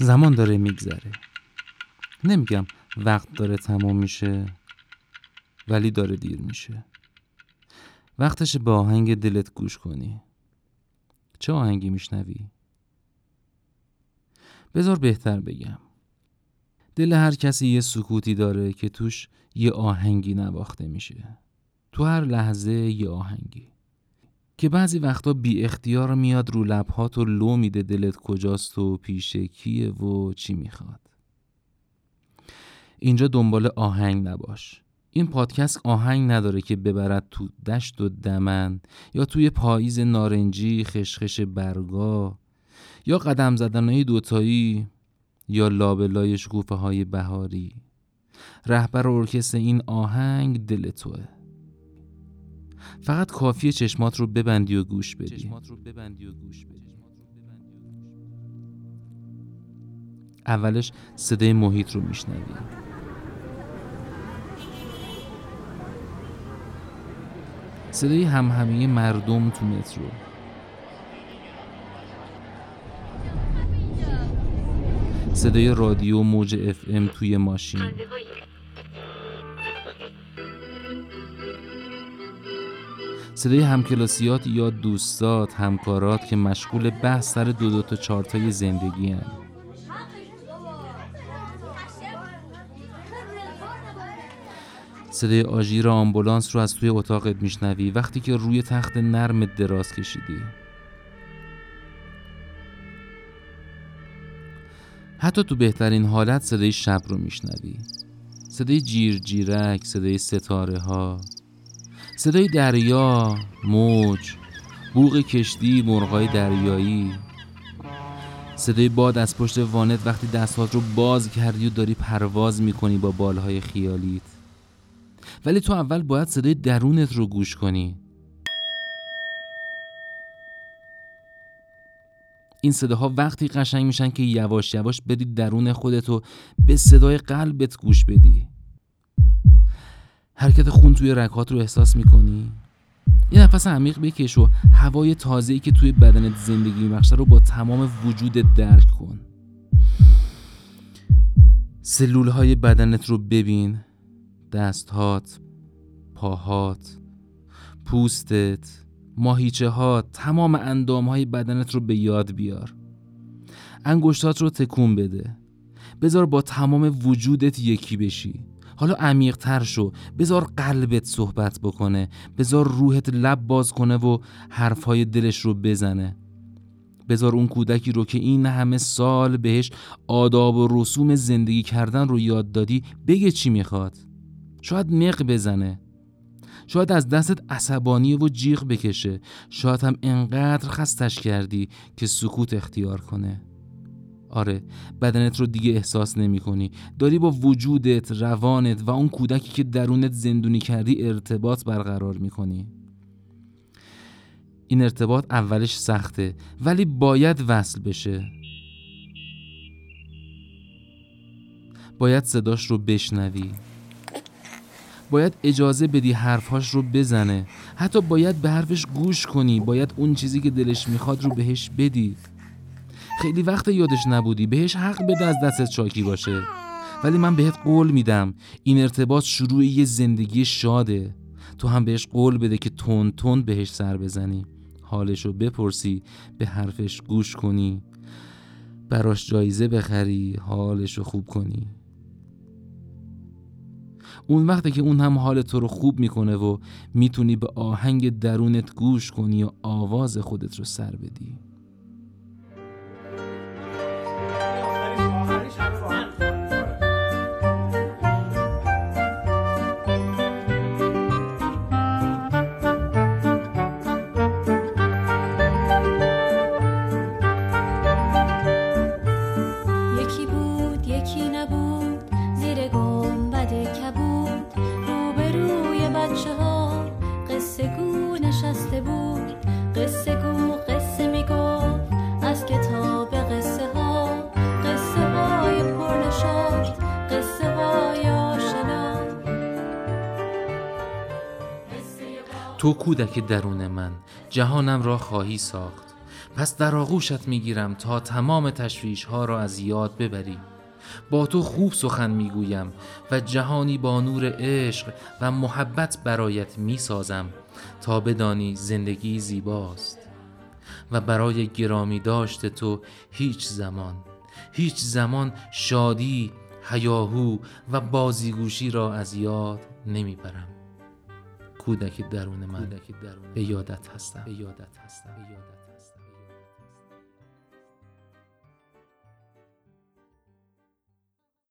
زمان داره میگذره. نمیگم وقت داره تمام میشه ولی داره دیر میشه. وقتش به آهنگ دلت گوش کنی. چه آهنگی میشنوی؟ بذار بهتر بگم. دل هر کسی یه سکوتی داره که توش یه آهنگی نواخته میشه. تو هر لحظه یه آهنگی. که بعضی وقتا بی اختیار میاد رو لبهات و لو میده دلت کجاست و پیش کیه و چی می‌خواد. اینجا دنبال آهنگ نباش. این پادکست آهنگ نداره که ببرد تو دشت و دمن یا توی پاییز نارنجی خشخش برگا یا قدم زدنهای دوتایی یا لابلای شکوفه های بهاری. رهبر ارکستر این آهنگ دل توه. فقط کافی چشمات رو ببندی و گوش بدی. اولش صدای محیط رو میشنوی. صدای همهمه مردم تو مترو. صدای رادیو موج اف ام توی ماشین. صدای همکلاسیات یا دوستات همکارات که مشغول بحث سر دو دو تا چارتای زندگی هن. صدای آژیر آمبولانس رو از توی اتاقت میشنوی وقتی که روی تخت نرم دراز کشیدی. حتی تو بهترین حالت صدای شب رو میشنوی. صدای جیر جیرک صدای ستاره ها صدای دریا موج بوغ کشتی مرغای دریایی. صدای باد از پشت وانت وقتی دستات رو باز کردی و داری پرواز می‌کنی با بالهای خیالیت ولی تو اول باید صدای درونت رو گوش کنی. این صداها وقتی قشنگ میشن که یواش یواش بدی درون خودتو به صدای قلبت گوش بدی. حرکت خون توی رگهات رو احساس می‌کنی؟ یه نفس عمیق بکش و هوای تازه‌ای که توی بدنت زندگی میبخشه رو با تمام وجودت درک کن. سلول های بدنت رو ببین. دستهات پاهات پوستت ماهیچه ها تمام اندام های بدنت رو به یاد بیار. انگشتات رو تکون بده. بذار با تمام وجودت یکی بشی. حالا عمیق تر شو. بذار قلبت صحبت بکنه. بذار روحت لب باز کنه و حرفهای دلش رو بزنه. بذار اون کودکی رو که این همه سال بهش آداب و رسوم زندگی کردن رو یاد دادی بگه چی می‌خواد. شاید مق بزنه. شاید از دستت عصبانی و جیغ بکشه. شاید هم انقدر خستش کردی که سکوت اختیار کنه. آره بدنت رو دیگه احساس نمی کنی داری با وجودت روانت و اون کودکی که درونت زندونی کردی ارتباط برقرار می کنی این ارتباط اولش سخته ولی باید وصل بشه. باید صداش رو بشنوی. باید اجازه بدی حرفهاش رو بزنه. حتی باید به حرفش گوش کنی. باید اون چیزی که دلش می‌خواد رو بهش بدی. خیلی وقت یادش نبودی. بهش حق بده از دستت شاکی باشه. ولی من بهت قول میدم. این ارتباط شروع یه زندگی شاده. تو هم بهش قول بده که تون تون بهش سر بزنی. حالش رو بپرسی به حرفش گوش کنی. براش جایزه بخری حالش رو خوب کنی. اون وقتی که اون هم حال تو رو خوب می‌کنه و می‌تونی به آهنگ درونت گوش کنی و آواز خودت رو سر بدی. تو کودک درون من جهانم را خواهی ساخت. پس در آغوشت می‌گیرم تا تمام تشویش ها را از یاد ببری. با تو خوب سخن می‌گویم و جهانی با نور عشق و محبت برایت می‌سازم تا بدانی زندگی زیباست. و برای گرامی داشت تو هیچ زمان هیچ زمان شادی هیاهو و بازیگوشی را از یاد نمی‌برم. کودک درون من. به یادت هستم. به یادت هستم. به یادت